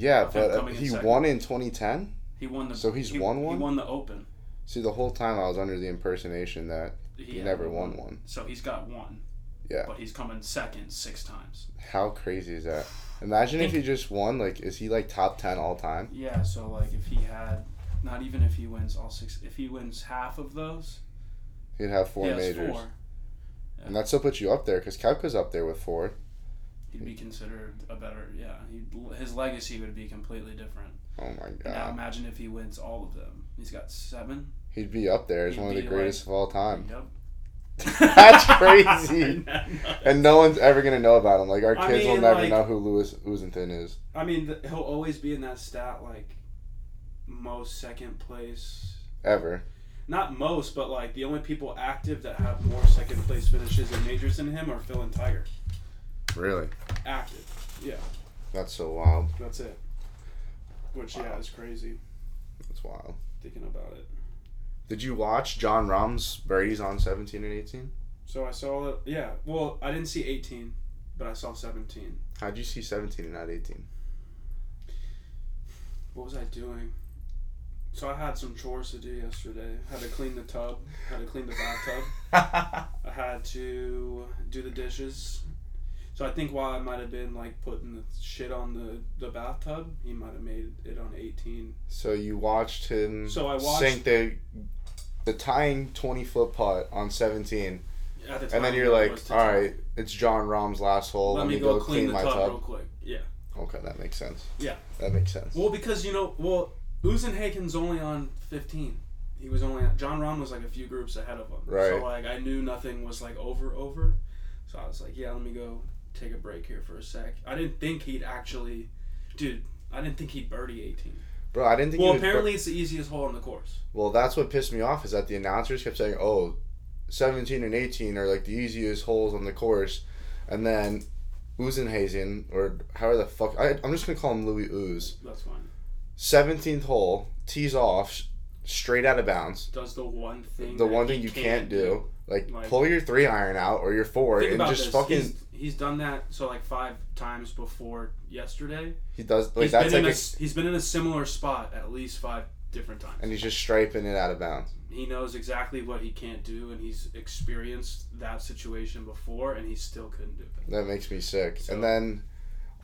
Yeah, but uh, he won in 2010. He won the. So he's he, won one? He won the Open. See, the whole time I was under the impersonation that he had never won one. So he's got one. Yeah. But he's coming second six times. How crazy is that? Imagine if he just won. Like, is he like top ten all time? Yeah. So like, if he had, not even if he wins all six, if he wins half of those, He'd have four he majors, four. and that still puts you up there because Koepka's up there with four. He'd be considered a better. Yeah. His legacy would be completely different. Oh my god! Now imagine if he wins all of them. He's got seven. he'd be up there as one of the greatest of all time. Yep. That's crazy. And no one's ever gonna know about him. Like our I kids will never like- know who Louis Oosthuizen is. I mean, th- he'll always be in that stat like most second place. Ever. Not most, but like the only people active that have more second place finishes in majors than him are Phil and Tiger. Really? Active. Yeah, That's so wild. that's it. Which yeah is crazy That's wild. thinking about it. Did you watch Jon Rahm's birdies on 17 and 18? So I saw it. Yeah. Well, I didn't see 18, but I saw 17. How'd you see 17 and not 18? What was I doing? So I had some chores to do yesterday. Had to clean the tub. Had to clean the bathtub. I had to do the dishes. So I think while I might have been like putting the shit on the, the bathtub, he might have made it on 18. so you watched him So I watched- sink the the tying 20 foot putt on 17, At the and then you're like, all right, it's Jon Rahm's last hole. Let, Let, me go, go clean the my tub, tub. real quick. Yeah. Okay, that makes sense. Yeah. That makes sense. Well, because you know, well, Oosthuizen's only on 15. He was only on, Jon Rahm was like a few groups ahead of him. Right. So like I knew nothing was like over over, so I was like, yeah, let me go take a break here for a sec. I didn't think he'd actually, dude. I didn't think he'd birdie 18. Bro, I didn't think Well, apparently it's the easiest hole on the course. Well, that's what pissed me off is that the announcers kept saying, "Oh, 17 and 18 are like the easiest holes on the course," and then Oosthuizen or however the fuck I, I'm just gonna call him Louis Ooze. That's fine. 17th hole tees off straight out of bounds. Does the one thing. The one thing you can't do, like, Like- pull your three iron out or your four and just this. fucking. He's, he's done that so like five times before yesterday. he does like he's that's been like, in a, a, he's been in a similar spot at least five different times. and he's just striping it out of bounds. he knows exactly what he can't do, and he's experienced that situation before, and he still couldn't do it. That makes me sick. So- And then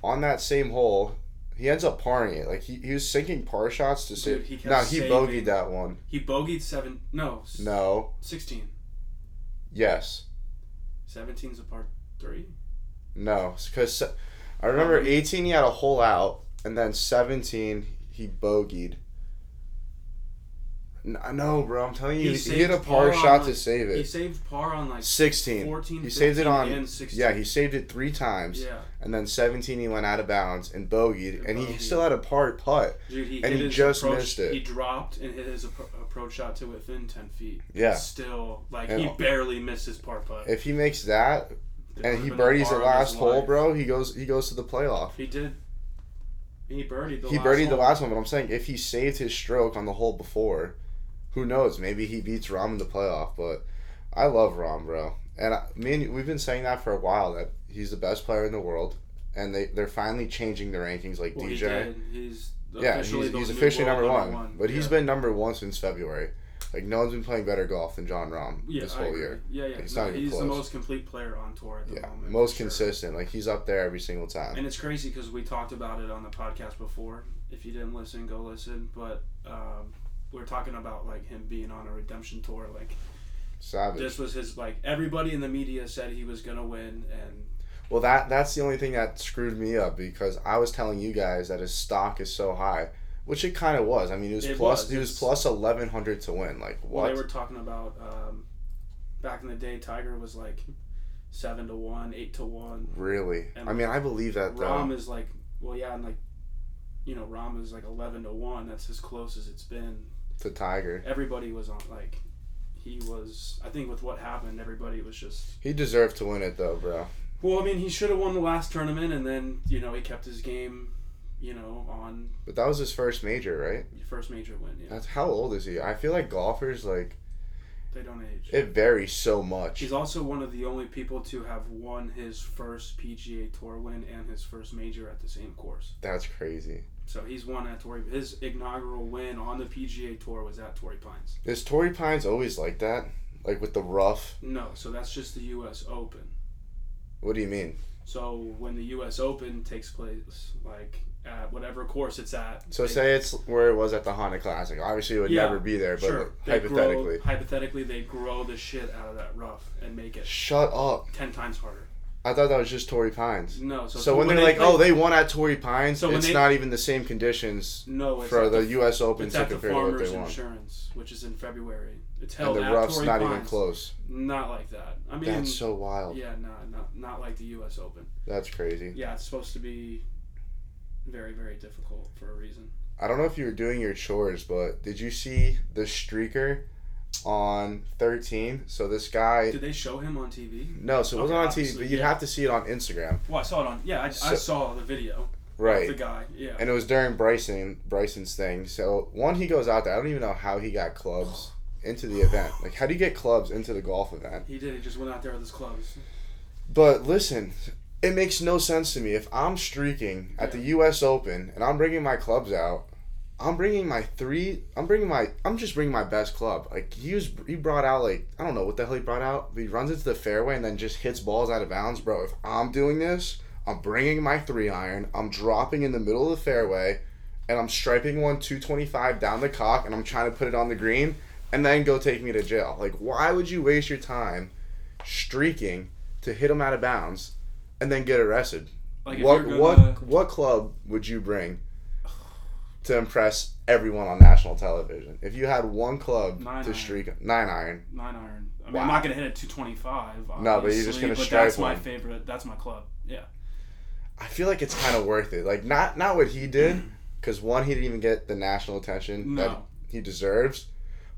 on that same hole, he ends up parring it. Like he, he was sinking par shots to Dude, save. he No, he saving- bogeyed that one. He bogeyed seven. No, No. sixteen. Yes. 17's a part three. No. Because I remember Um, 18 he had a hole out, and then 17 he bogeyed. I know, bro. I'm telling you, He he, hit a par par shot like- to save it. He saved par on like 16. 14, He saved it on. Yeah, he saved it three times, Yeah, and then 17 he went out of bounds and bogeyed, and he Bogeyed. still had a par putt. dude, he And he just approach, missed it. He dropped and hit his approach shot to within ten feet. Yeah. Still, like And- he barely missed his par putt. If he makes that and he birdies the par of his last hole, life. bro, he goes he goes to the playoff. He did. He birdied the he last birdied the last one, but I'm saying if he saved his stroke on the hole before, who knows? Maybe he beats Rahm in the playoff. But I love Rahm, bro, and I, me and we've been saying that for a while that he's the best player in the world, and they they're finally changing the rankings like Well, he DJ. did. He's Yeah, he's, he's officially world number one, but he's been number one since February. Like no one's been playing better golf than Jon Rahm yeah, this whole year. Yeah, yeah. He's No, not even he's the most complete player on tour at the Yeah, moment. most for sure. consistent. Like he's up there every single time. And it's crazy because we talked about it on the podcast before. If you didn't listen, go listen. But um, we are talking about like him being on a redemption tour. Like Savage. this was his like everybody in the media said he was gonna win, and Well, that that's the only thing that screwed me up because I was telling you guys that his stock is so high, which it kind of was. I mean, it was It plus was. he was plus eleven hundred to win. Like well, what? they were talking about um, back in the day. Tiger was like seven to one, eight to one. really? And I mean, I believe that though. Is like well, yeah, and like you know, Rahm is like eleven to one. That's as close as it's been. to Tiger, Everybody was on like. He was. I think with what happened, everybody was just he deserved to win it though, bro. Well, I mean, he should have won the last tournament, and then you know he kept his game, you know, on But that was his first major, right? first major win. Yeah, That's how old is he? I feel like golfers like they don't age. it varies so much. He's also one of the only people to have won his first PGA Tour win and his first major at the same course. That's crazy. So he's won at Torrey. His inaugural win on the PGA Tour was at Torrey Pines. Is Torrey Pines always like that? Like with the rough? No, so that's just the U.S. Open. What do you mean? So when the U.S. Open takes place, like at whatever course it's at. So they- say it's where it was at the Honda Classic. Obviously, it would Yeah, never be there, but sure, hypothetically. grow, hypothetically, they grow the shit out of that rough and make it Shut up! ten times harder. I thought that was just Torrey Pines. No, so, So, when, they're they like, "Oh, they won at Torrey Pines," So when it's they- not even the same conditions no, it's for the, the, U.S. Open to compare to what Farmers they won, Insurance, which is in February. It's held. and the rough's Torrey not Pines. even close. Not like that. I mean, That's so wild. yeah, no, not not like the U.S. Open. That's crazy. Yeah, it's supposed to be very, very difficult for a reason. I don't know if you were doing your chores, but did you see the streaker on 13? So this guy. Did they show him on TV? No, so it wasn't on TV, but you'd yeah. have to see it on Instagram. Well, I saw it on. Yeah, I, I saw the video. Right. The guy. Yeah. and it was during Bryson Bryson's thing. So one, he goes out there. I don't even know how he got clubs into the event. Like, how do you get clubs into the golf event? He did. He just went out there with his clubs. But listen, it makes no sense to me if I'm streaking at the U.S. Open and I'm bringing my clubs out. I'm bringing my three. I'm bringing my. I'm just bringing my best club. Like he was. He brought out like I don't know what the hell he brought out. But he runs into the fairway and then just hits balls out of bounds, bro. If I'm doing this, I'm bringing my three iron. I'm dropping in the middle of the fairway, and I'm striping one 225 down the cock, and I'm trying to put it on the green, and then go take me to jail. Like why would you waste your time streaking to hit him out of bounds, and then get arrested? Like what what gonna- what club would you bring to impress everyone on national television? If you had one club Nine to iron. streak nine iron, Nine iron. I mean, Wow. I'm not gonna hit it 225. No, but you're just gonna but That's my favorite. That's my club. Yeah. I feel like it's kind of worth it. Like not not what he did, mm. because one he didn't even get the national attention that he deserves.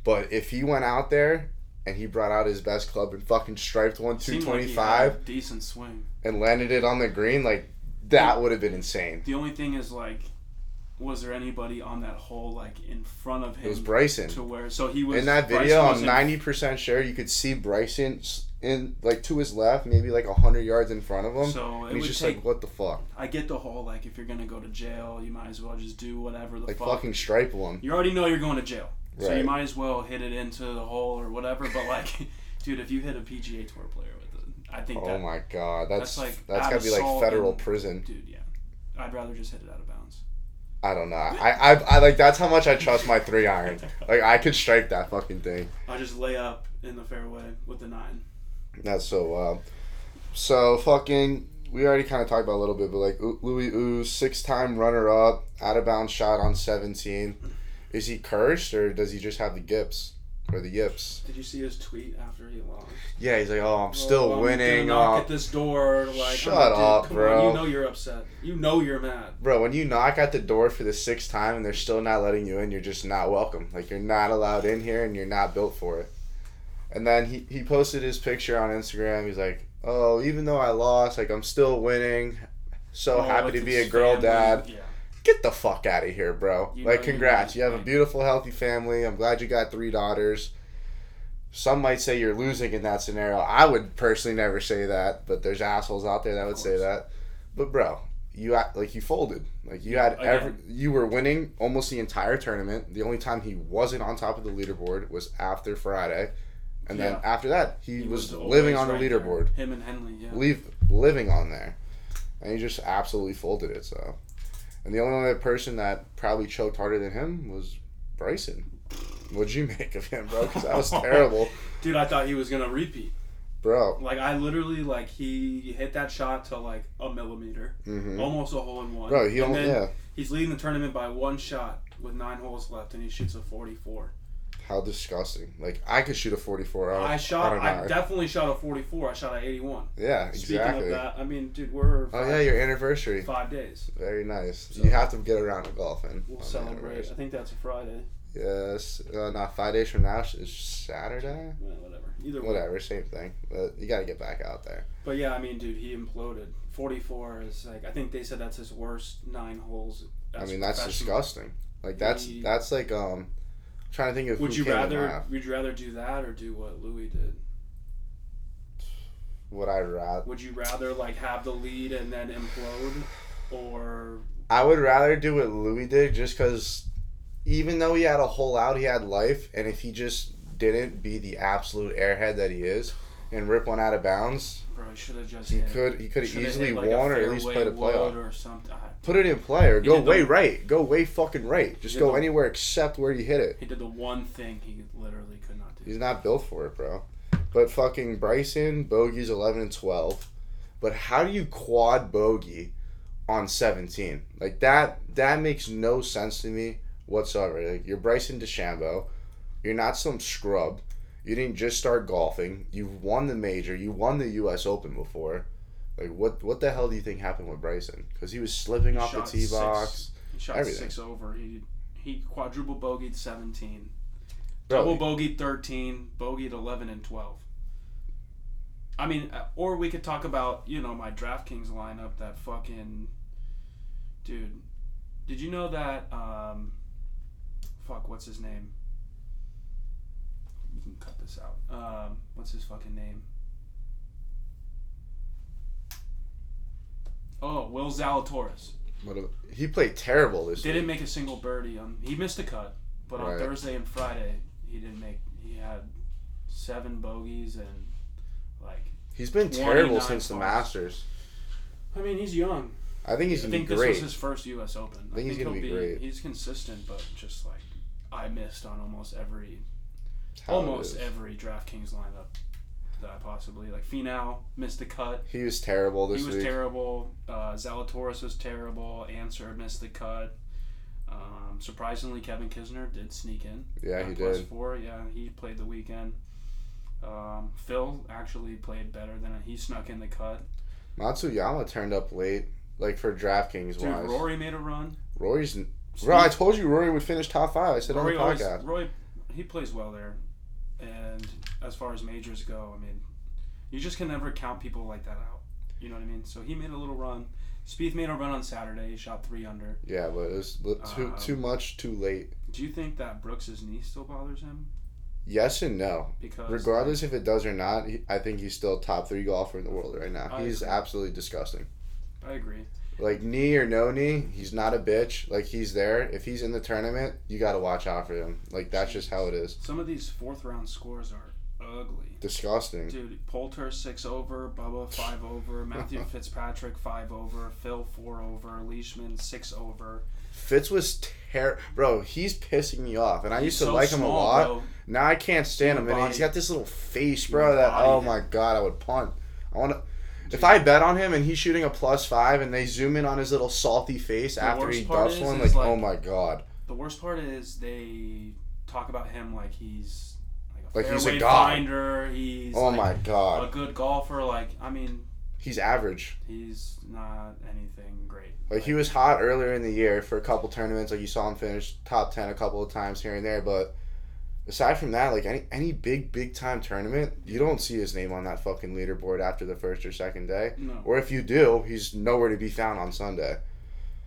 But if he went out there and he brought out his best club and fucking striped one two twenty five. Like twenty he five had a decent swing. and landed it on the green, like that would have been insane. The only thing is like, was there anybody on that hole like in front of him? It was Bryson. to where so he was in that video, I'm ninety percent sure you could see Bryson in like to his left, maybe like hundred yards in front of him. So it and he's would just take. like, "What the fuck?" I get the whole like if you're gonna go to jail, you might as well just do whatever the Like fuck. fucking stripe one. You already know you're going to jail, so you might as well hit it into the hole or whatever. But like, dude, if you hit a PGA Tour player with it, I think Oh that, my god, that's that's that's, like out gotta be like federal and- prison. dude, yeah, I'd rather just hit it out of bounds. I don't know. I, I I like that's how much I trust my three iron. Like I could strike that fucking thing. I just lay up in the fairway with the nine. That's so wild. So fucking. We already kind of talked about a little bit, but like Louis Ooze, six time runner up, out of bounds shot on seventeen. Is he cursed or does he just have the gips or the yips? Did you see his tweet after he lost? Yeah, he's like, oh, I'm still I'm winning. knock uh, at this door. Like, Shut like, up, bro. On, you know you're upset. You know you're mad. Bro, when you knock at the door for the sixth time and they're still not letting you in, you're just not welcome. Like you're not allowed in here and you're not built for it. And then he, he posted his picture on Instagram. He's like, Oh, even though I lost, like I'm still winning. So Oh, happy to be a girl family. dad. Yeah. Get the fuck out of here, bro. You like you congrats. You have a beautiful, healthy family. I'm glad you got three daughters. Some might say you're losing in that scenario. I would personally never say that, but there's assholes out there that would say that. But bro, you act like you folded. Like you had Again. every you were winning almost the entire tournament. The only time he wasn't on top of the leaderboard was after Friday. And then Yeah. after that, he, He was, always living on the right there. leaderboard. Him and Henley. Yeah. Leave living on there. And he just absolutely folded it, so and the only other person that probably choked harder than him was Bryson. What'd you make of him, bro? Because that was terrible, Dude, I thought he was gonna repeat. bro. Like I literally like he hit that shot to like a millimeter, hmm almost a hole in one. Bro, he and only then yeah. he's leading the tournament by one shot with nine holes left, and he shoots a forty-four. How disgusting! Like I could shoot a forty-four. I shot. I definitely shot a forty-four. I shot a eighty-one. yeah, Speaking exactly. of that, I mean, dude, we're Oh five, yeah, your anniversary. five days. Very nice. So- you have to get around to golfing. We'll celebrate. I think that's a Friday. Yes. Uh, not five days from now is Saturday. Yeah, whatever. Either way. Whatever, same thing. But you got to get back out there. But yeah, I mean, dude, he imploded. Forty-four is like I think they said that's his worst nine holes. I mean, that's disgusting. Like that's He- that's like um, I'm trying to think of Would you rather? Would you rather do that or do what Louis did? Would I rather? Would you rather like have the lead and then implode, or I would rather do what Louis did just because even though he had a hole out, he had life. And if he just didn't be the absolute airhead that he is and rip one out of bounds, should have just he hit- could he could have easily like, won or at least played a playoff. or something. Put it in play or He go did the- way right. Go way fucking right. Just go the- anywhere except where you hit it. He did the one thing he literally could not do. He's not built for it, bro. But fucking Bryson, bogey's 11 and 12. But how do you quad bogey on 17? Like that that makes no sense to me whatsoever. Like you're Bryson DeChambeau. You're not some scrub. You didn't just start golfing. You've won the major. You won the US Open before. Like what what the hell do you think happened with Bryson? Cuz he was slipping He off the tee six. box. He shot Everything. six over. He he quadruple bogeyed 17. Bro, Double bogeyed 13. Bogeyed 11 and 12. I mean, uh, or we could talk about, you know, my DraftKings lineup that fucking. Dude, did you know that. Um, fuck, what's his name? You can cut this out. Um, what's his fucking name? Oh, Will Zalatoris. what a- he played terrible this Didn't week. make a single birdie. On he missed a cut, but on Thursday and Friday he didn't make. He had seven bogeys and like. He's been terrible since the. Masters. I mean, he's young. I think he's I think be this great. was his first U.S. Open. I think he's gonna he'll be great. He's consistent, but just like I missed on almost every, That's how it almost every DraftKings lineup that I possibly like. Finau missed the cut. He was terrible this week. he was week. terrible. Uh, Zalatoris was terrible. Answer missed the cut. Um, surprisingly, Kevin Kisner did sneak in. yeah, he plus did. Four, yeah, he played the weekend. Um, Phil actually played better than he snuck in the cut. Matsuyama turned up late, like for DraftKings Dude, wise. Rory made a run. Rory's. I told you Rory would finish top five. I said Rory on the always, podcast. Roy, he plays well there, and as far as majors go, I mean, you just can never count people like that out. You know what I mean? So he made a little run. Spieth made a run on Saturday. He shot three under. Yeah, but it was too Um, too much, too late. Do you think that Brooks's knee still bothers him? Yes and no. Because Regardless if it does or not, he, I think he's still top three golfer in the world right now. I He's agree. absolutely disgusting. I agree. Like knee or no knee, he's not a bitch. Like he's there. If he's in the tournament, you got to watch out for him. Like that's just how it is. Some of these fourth round scores are ugly. Disgusting. Dude, Poulter six over, Bubba five over, Matthew Fitzpatrick five over, Phil four over, Leishman six over. Fitz was ter- bro. He's pissing me off, and I He's used to so like him a lot. bro. Now I can't stand him, and he's got this little face, Human bro. That oh my god, I would punt. I want to. If I bet on him and he's shooting a plus five, and they zoom in on his little salty face The after he duffs one, like, like- oh my god, The worst part is they talk about him like he's like a Like he's a god. finder. He's oh like my a good golfer. Like I mean, he's average. he's not anything great. Like he was hot earlier in the year for a couple tournaments. Like you saw him finish top ten a couple of times here and there, but aside from that, like any any big big time tournament, you don't see his name on that fucking leaderboard after the first or second day. No. Or if you do, he's nowhere to be found on Sunday.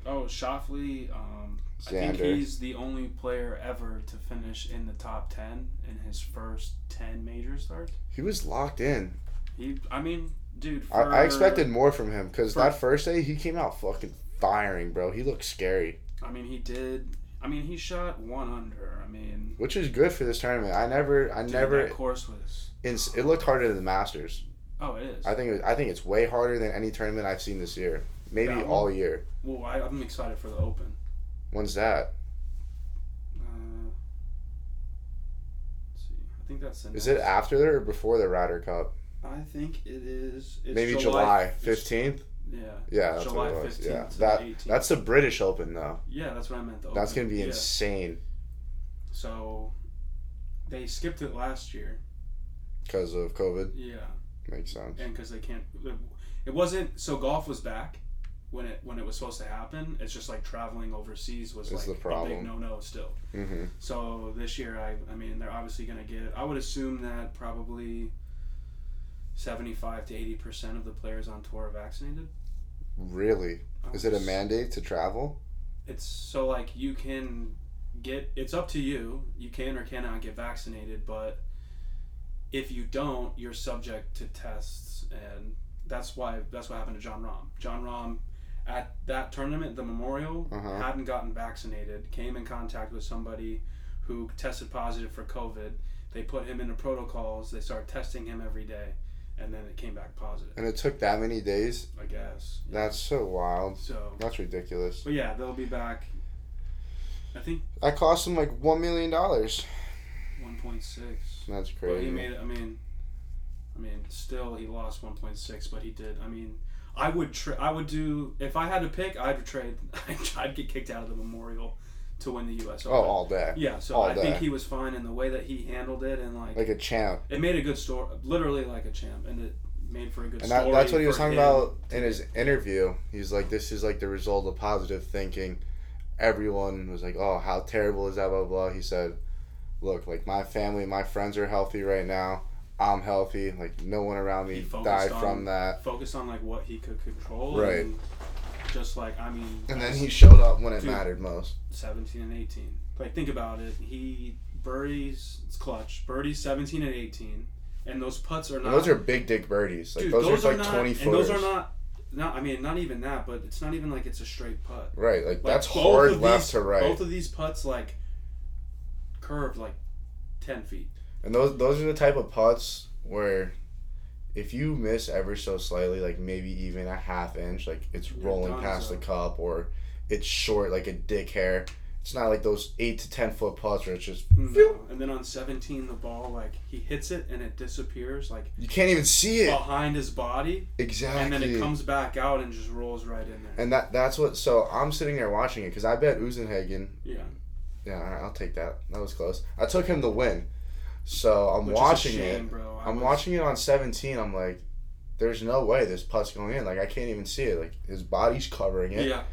Oh, Schauffele. Um, I think he's the only player ever to finish in the top ten in his first ten major starts. He was locked in. He, I mean, dude. I, For, I expected more from him because that first day he came out fucking firing, bro. He looked scary, I mean, he did. I mean, he shot one under. I mean, which is good for this tournament. I never, I dude, never. That course was. It looked harder than the Masters. Oh, it is. I think. It was, I think it's way harder than any tournament I've seen this year. Maybe one? all year. well, I, I'm excited for the Open. When's that? Uh, let's see. I think that's Is it after or before the Ryder Cup? I think it is. It's Maybe July July fifteenth. Yeah. Yeah, that's July what it was. 15th Yeah, to the that 18th. that's the British Open though. Yeah, that's what I meant. The That's Open. gonna be Yeah. insane So, they skipped it last year. because of COVID. Yeah, Makes sense. and because they can't. It wasn't so golf was back when it when it was supposed to happen. It's just like traveling overseas was Is like the a big problem. no no still. hmm So this year, I I mean, they're obviously gonna get. I would assume that probably. 75 to 80 percent of the players on tour are vaccinated. Really? Is it a mandate to travel? It's so like you can get it's up to you. You can or cannot get vaccinated, but if you don't, you're subject to tests and that's why that's what happened to Jon Rahm. Jon Rahm at that tournament, the Memorial, Uh-huh. hadn't gotten vaccinated, came in contact with somebody who tested positive for COVID. They put him into protocols. They started testing him every day, and then it came back positive. And it took that many days. I guess. That's so wild. So, That's ridiculous. but yeah, they'll be back. I think That cost him like one million dollars. one point six. That's crazy. But he made it. I mean, I mean, still he lost one point six, but he did. I mean, I would tra- I would do if I had to pick. I'd trade. I'd get kicked out of the Memorial to win the U.S. Oh, Open. oh, all day. yeah. So all I think he was fine in the way that he handled it, and like, Like a champ. it made a good story. Literally like a champ, and it made for a good And that, that's what he was talking about in his interview. He's like, this is like the result of positive thinking. Everyone was like, oh, how terrible is that, blah, blah, blah. He said, look, like my family, my friends are healthy right now. I'm healthy. Like no one around me died on- from that. Focused on like what he could control, Right. And just like I mean, And then he showed up when it mattered most. 17 and 18. Like, think about it. He birdies, it's clutch. Birdies 17 and 18. And those putts are not. those are big dick birdies. Like dude, those, are like not, 20 And those are not. Not, I mean, not even that, but it's not even like it's a straight putt. right, like, Like, that's hard left these- to right. Both of these putts, like, curved like 10 feet. And those those are the type of putts where if you miss ever so slightly, like maybe even a half inch, like it's You're rolling past so. the cup or it's short like a dick hair. It's not like those eight to ten foot putts where it's just No. And then on 17, the ball, like, he hits it and it disappears, like, you can't even see it. behind his body. Exactly. And then it comes back out and just rolls right in there. and that that's what. So I'm sitting there watching it because I bet Oosthuizen. Yeah. Yeah, I'll take that. That was close. I took him to win. So I'm Which watching shame, it. Bro. I I'm was- watching it on 17. I'm like, there's no way this putt's going in. Like I can't even see it. Like his body's covering it. Yeah.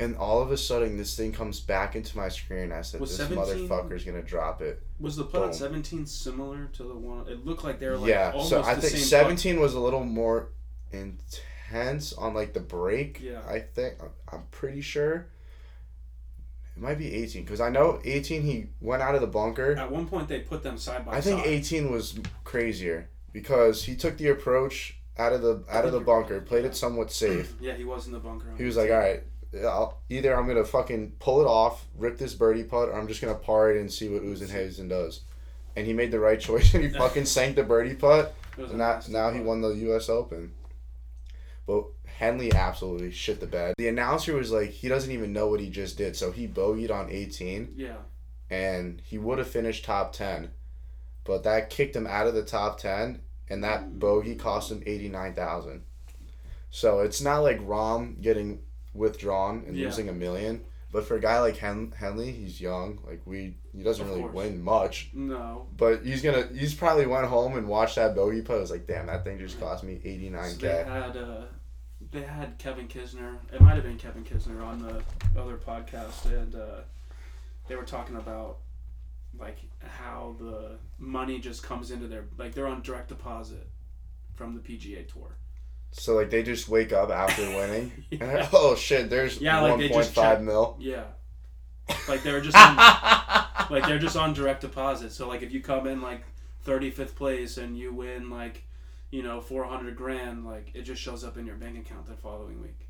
And all of a sudden, this thing comes back into my screen. I said, Was "This 17 motherfucker's gonna drop it." Was the putt Boom. at 17 similar to the one? It looked like they were like yeah. almost So I think same 17 was a little more intense on like the break. Yeah. I think I'm pretty sure. It might be 18 because I know 18 he went out of the bunker. At one point, they put them side by side. I think side. 18 was crazier because he took the approach out of the out of the bunker, played it somewhat safe. Yeah, he was in the bunker. He was like, "All right, I'll, either I'm gonna fucking pull it off, rip this birdie putt, or I'm just gonna par it and see what Oosthuizen does." And he made the right choice, and he fucking sank the birdie putt, It was a and that, now he won the U.S. Open. But Henley absolutely shit the bed. The announcer was like, he doesn't even know what he just did, so he bogeyed on 18 Yeah, and he would have finished top 10 but that kicked him out of the top 10 and that bogey cost him 89000 so it's not like Rahm getting withdrawn and Yeah. losing a million but for a guy like Hen- henley he's young like we he doesn't Of really course. win much no. but he's gonna he's probably went home and watched that bogey putt was like damn that thing just cost me 89k they had uh, they had Kevin Kisner. It might have been Kevin Kisner on the other podcast, and uh, they were talking about like how the money just comes into their like they're on direct deposit from the PGA Tour. so like they just wake up after winning and Yeah. oh shit there's Yeah, like just 1.5 check- mil Yeah, like they're just on, like they're just on direct deposit. So like if you come in like thirty fifth place and you win like you know four hundred grand, like it just shows up in your bank account the following week.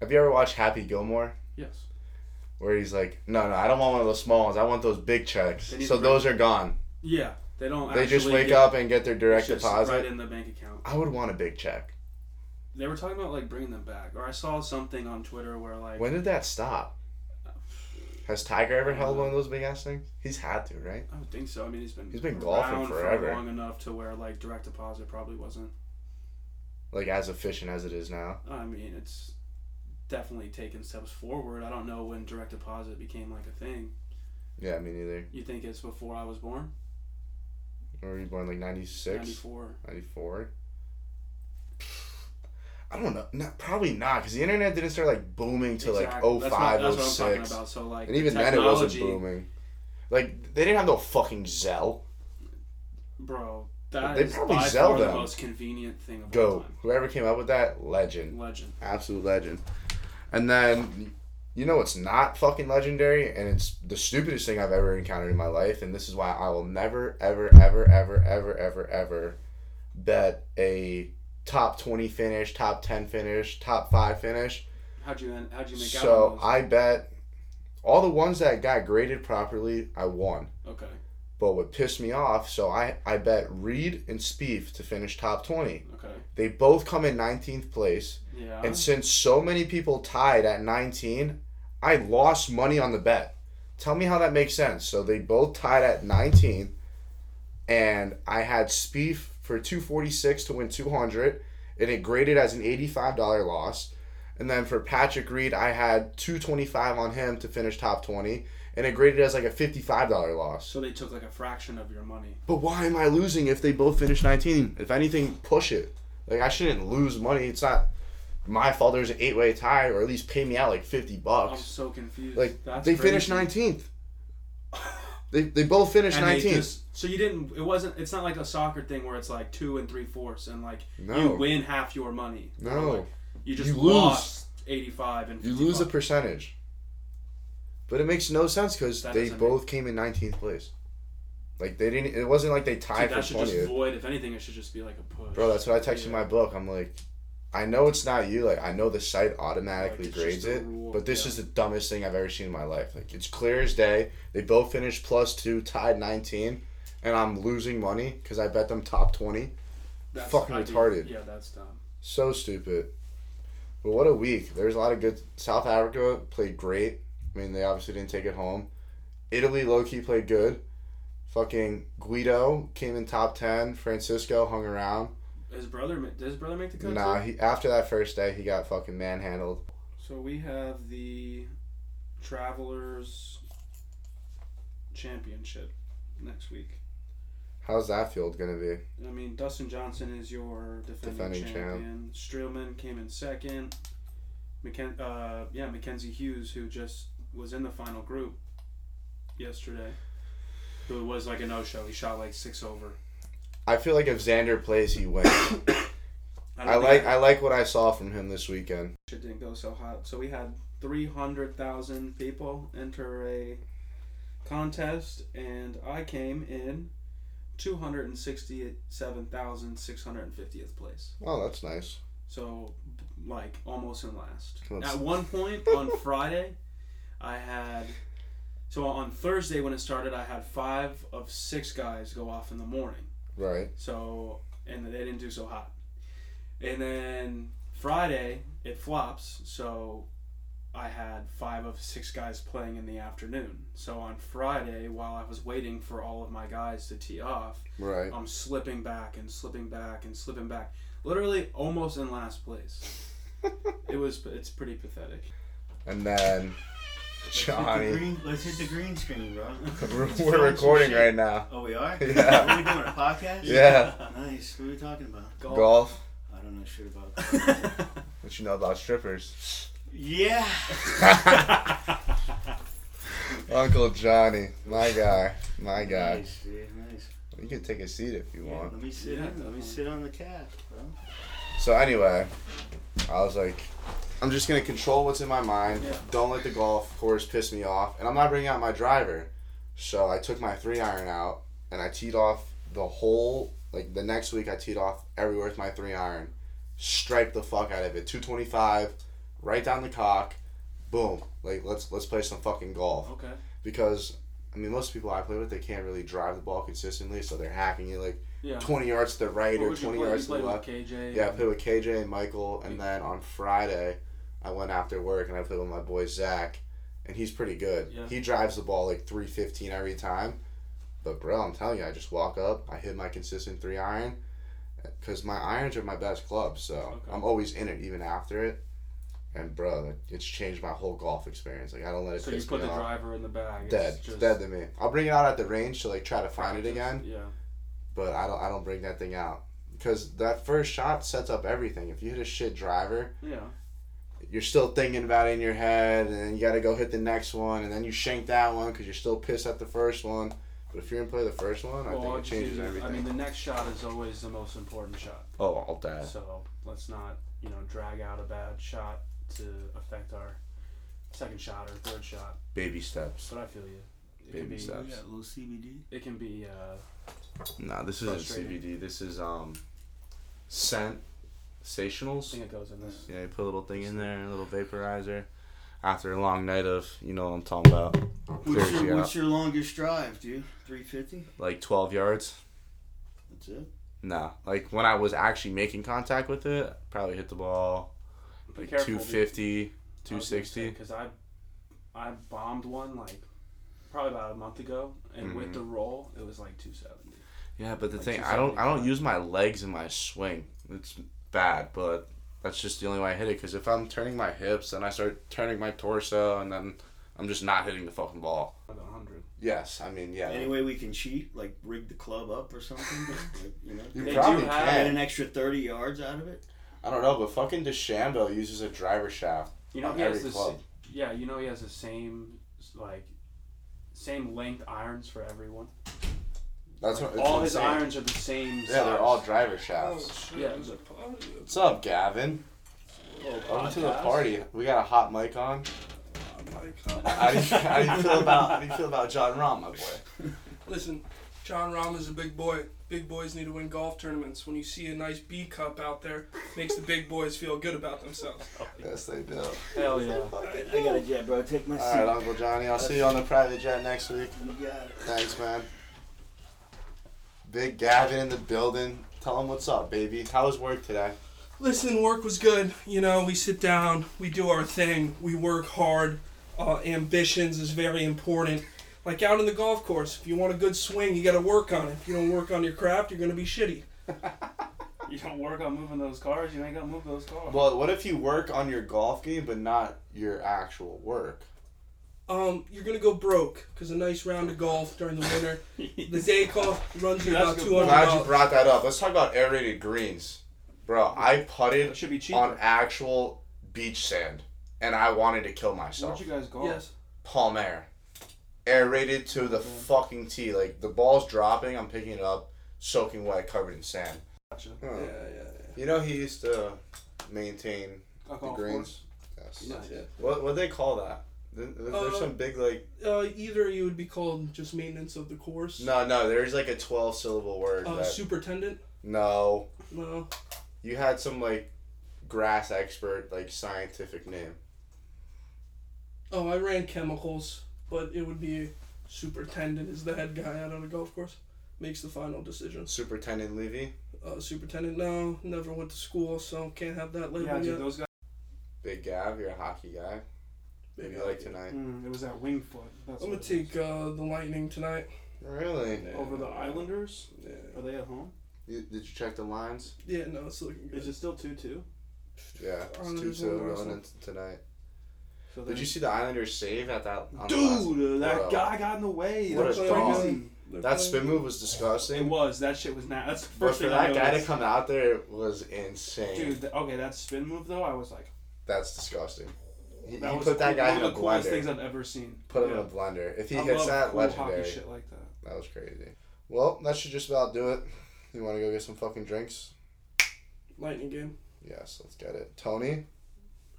have you ever watched happy gilmore Yes. where he's like, no, no, I don't want one of those small ones. I want those big checks. So those are gone. Yeah, they don't. They just wake up and get their direct deposit. right in the bank account. I would want a big check. They were talking about like bringing them back, or I saw something on Twitter where like When did that stop? Has Tiger ever held Uh, one of those big ass things? He's had to, right? I would think so. I mean, he's been He's been golfing forever. for long enough to where like direct deposit probably wasn't. Like as efficient as it is now. I mean, it's definitely taken steps forward. I don't know when direct deposit became like a thing. Yeah, me neither. You think it's before I was born? Or were you born like 96? 94. 94? I don't know. Not, probably not, because the internet didn't start like booming till Exactly. like That's 05, what, that's what I'm talking oh oh about. So like, And the even then it wasn't booming. Like, they didn't have no fucking Zelle. Bro, that They is probably by far the most convenient thing of all Go. Whoever came up with that, legend. Legend. absolute legend. And then you know what's not fucking legendary, and it's the stupidest thing I've ever encountered in my life, and this is why I will never, ever, ever, ever, ever, ever, ever bet a top twenty finish, top ten finish, top five finish How'd you how'd you make out? So? I bet all the ones that got graded properly, I won. okay. But what pissed me off, so I, I bet Reed and Spieth to finish top 20. Okay. They both come in 19th place. Yeah. And since so many people tied at 19, I lost money on the bet. Tell me how that makes sense. So they both tied at 19, and I had Spieth for 246 to win 200, and it graded as an $85 loss. And then for Patrick Reed, I had 225 on him to finish top 20, and it graded as like a $55 loss. so they took like a fraction of your money. But why am I losing if they both finish 19? If anything, push it. Like I shouldn't lose money. It's not my fault. There's an eight way tie, or at least pay me out like 50 bucks. I'm so confused. Like That's they finished crazy. 19th. They, they both finished And 19th. just- so you didn't. It wasn't. It's not like a soccer thing where it's like two and three fourths, and like No. you win half your money. No. like, you just You lose. lost eighty five and You 50 lose a percentage. But it makes no sense because they both came in 19th place. Like they didn't. It wasn't like they tied See, tied that for should just void. If anything, it should just be like a push. Bro, that's what I texted Yeah. my book. I'm like, I know it's not you. Like, I know the site automatically Like, grades it, but this yeah. is the dumbest thing I've ever seen in my life. Like, it's clear as day. They both finished plus two, tied 19, and I'm losing money because I bet them top 20. That's fucking I do- retarded. Yeah, that's dumb. So stupid. But what a week. There's a lot of good. South Africa played great. I mean, they obviously didn't take it home. Italy low key played good. Fucking Guido came in top 10. Francesco hung around. His brother. Did his brother make the cut? Nah, too? he after that first day, he got fucking manhandled. So we have the Travelers Championship next week. How's that field gonna be? I mean, Dustin Johnson is your defending, Defending champ. champion. Streelman came in second. McKen- uh, yeah, Mackenzie Hughes, who just was in the final group yesterday, who was like a no-show. He shot like six over. I feel like if Xander plays, he wins. I think like I like what I saw from him this weekend. It didn't go so hot. So we had 300,000 people enter a contest, and I came in 267,650th place. Oh, that's nice. So, like, almost in last. That's- At one point on Friday, I had. So on Thursday when it started, I had five of six guys go off in the morning. Right. So, and they didn't do so hot. And then Friday, it flops. So, I had five of six guys playing in the afternoon. So, on Friday, while I was waiting for all of my guys to tee off, Right. I'm slipping back and slipping back and slipping back. Literally almost in last place. it was, it's pretty pathetic. And then Let's hit the Johnny. green, let's hit the green screen, bro. We're, we're recording right now. Oh, we are? Yeah. What are we doing? A podcast? Yeah. Nice. What are we talking about? Golf. I don't know shit about that. What you know about strippers? yeah. Uncle Johnny, my guy, my guy. Nice, dude. Nice. You can take a seat if you Yeah, want. let me sit Yeah. Let me sit on the couch, bro. So anyway, I was like, I'm just gonna control what's in my mind. Yeah. Don't let the golf course piss me off, and I'm not bringing out my driver. So I took my three iron out and I teed off the whole. Like the next week, I teed off everywhere with my three iron, striped the fuck out of it. Two twenty five, right down the cock, boom. Like let's let's play some fucking golf okay. because. I mean, most people I play with, they can't really drive the ball consistently, so they're hacking it like Yeah. 20 yards to the right or 20 play? yards to the left. KJ. Yeah, I played with KJ and Michael, and then on Friday, I went after work and I played with my boy Zach, and he's pretty good. Yeah. He drives the ball like three fifteen every time, but bro, I'm telling you, I just walk up, I hit my consistent three iron, because my irons are my best clubs, so Okay. I'm always in it even after it, and bro, it's changed my whole golf experience. Like I don't let it So you put the off. driver in the bag. It's Dead, just dead to me. I'll bring it out at the range to like try to find it again Yeah. But I don't I don't bring that thing out because that first shot sets up everything. If you hit a shit driver, Yeah. you're still thinking about it in your head, and then you got to go hit the next one, and then you shank that one because you're still pissed at the first one. But if you're gonna play the first one, I Well, think it changes need- everything. I mean, the next shot is always the most important shot. oh, all that. So let's not, you know, drag out a bad shot to affect our second shot or third shot. Baby steps. But I feel you. It Baby can be. steps. We got a little CBD. It can be. Uh, Nah, this isn't CBD. This is um, scent I think it goes in this. Yeah, you put a little thing in there, a little vaporizer. After a long night of, you know what I'm talking about, What's Clears you your, what's your longest drive, dude? 350? like 12 yards. That's it? No, like when I was actually making contact with it, probably hit the ball Be like careful, 250, 260. Because I, I bombed one like probably about a month ago, and with Mhm. the roll, it was like 270. Yeah, but the Like thing I don't I don't use my legs in my swing. It's bad, but that's just the only way I hit it. Because if I'm turning my hips, then I start turning my torso, and then I'm just not hitting the fucking ball. About 100. Yes, I mean yeah. Any way we can cheat? Like rig the club up or something? like, you know? You They probably do have- Get can. an extra 30 yards out of it? I don't know, but fucking DeChambeau uses a driver shaft You know on he has every the club. sa- yeah, you know he has the same like same length irons for everyone. That's Like, what it's all his insane. irons are the same. Yeah, they're all driver Oh, shafts. shit. Yeah. A party. What's up, Gavin? Little Welcome to the party. We got a hot mic on. I'm like, How do you, how do you feel about how do you feel about Jon Rahm, my boy? Listen, Jon Rahm is a big boy. Big boys need to win golf tournaments. When you see a nice B cup out there, makes the big boys feel good about themselves. Yes, they do. Hell yeah. I got a jet, bro. Take my All seat. right, Uncle Johnny. I'll see you on the private jet next week. You. Thanks, man. Big Gavin in the building. Tell him what's up, baby. How was work today? Listen, work was good. You know, we sit down, we do our thing, we work hard. Uh, ambitions is very important. Like out in the golf course, if you want a good swing, you got to work on it. If you don't work on your craft, you're gonna be shitty. You don't work on moving those cars, you ain't gonna move those cars. Well, what if you work on your golf game but not your actual work? Um, you're gonna go broke because a nice round of golf during the winter. The day golf runs you That's about good two hundred Glad you brought that up. Let's talk about aerated greens. Bro, I putted It should be cheaper. on actual beach sand and I wanted to kill myself. Where'd you guys go? Yes. Palm-Aire. Aerated to the Okay. fucking tee. Like the ball's dropping, I'm picking it up, soaking wet, covered in sand. Gotcha. Yeah, yeah, yeah. You know he used to maintain A the greens. Yes. Nice. Yeah. What what they call that? There- There's Uh, some big like Uh, either you would be called just maintenance of the course. no no. There's like a twelve syllable word. Uh, that, superintendent. no, No. you had some like grass expert like scientific name. Oh, I ran chemicals, but it would be superintendent is the head guy out on the golf course. Makes the final decision. Superintendent Levy, Uh, superintendent, no, never went to school, so can't have that label Yeah, yet. dude, those guys. Big Gav, you're a hockey guy. Maybe Maybe like tonight. Mm, it was that wing foot. That's I'm gonna take uh, the Lightning tonight. Really? is. over the Islanders. Yeah. Are they at home? You, did you check the lines? Yeah, no, it's looking good. Is it still two two? Yeah, it's two Islanders two won going into tonight. So Did you see the Islanders save at that? on the last- Dude, that Bro. guy got in the way. What That's a They're dog. crazy. That spin move was disgusting. It was. That shit was not. That's the But first for thing I that guy to noticed. come out there it was insane. Dude, th- okay, that spin move though, I was like, That's disgusting. He, that he was put that guy one in of a the coolest blender. things I've ever seen. Put him in a blender. If he I hits love that, cool legendary. hockey shit like that. That was crazy. Well, that should just about do it. You want to go get some fucking drinks? Lightning game. Yes, let's get it. Tony,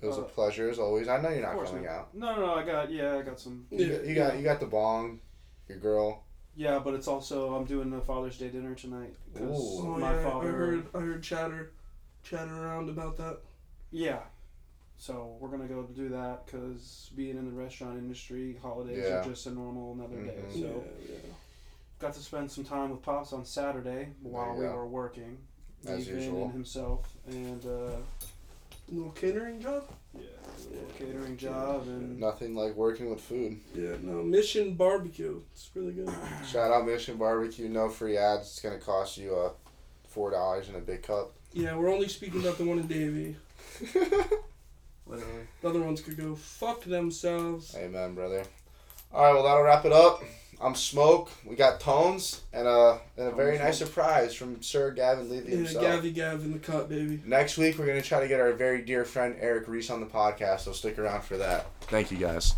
it was a Uh, pleasure as always. I know you're not coming not. out. No, no, no. I got yeah, I got some. You, Yeah, got, you got yeah. you got the bong, your girl. Yeah, but it's also I'm doing the Father's Day dinner tonight because Oh my yeah, father. I heard. I heard chatter, chatter around about that. Yeah. So we're gonna go do that because being in the restaurant industry, holidays Yeah. are just a normal another day. Mhm. So yeah, yeah. got to spend some time with pops on Saturday while you we go. were working. As Ethan usual. and himself and uh, Little catering job. yeah, a little catering job and Nothing like working with food. Yeah, no Mission Barbecue. It's really good. Shout out Mission Barbecue. No free ads. It's gonna cost you uh four dollars in a big cup. Yeah, we're only speaking about the one in Davie. literally. The other ones could go fuck themselves. Amen, brother. All right, well that'll wrap it up. I'm Smoke. We got Tones and a and a very nice surprise from Sir Gavin Levy Yeah, himself. Gavy Gav in the cut, baby. Next week we're gonna try to get our very dear friend Eric Reese on the podcast, so stick around for that. Thank you guys.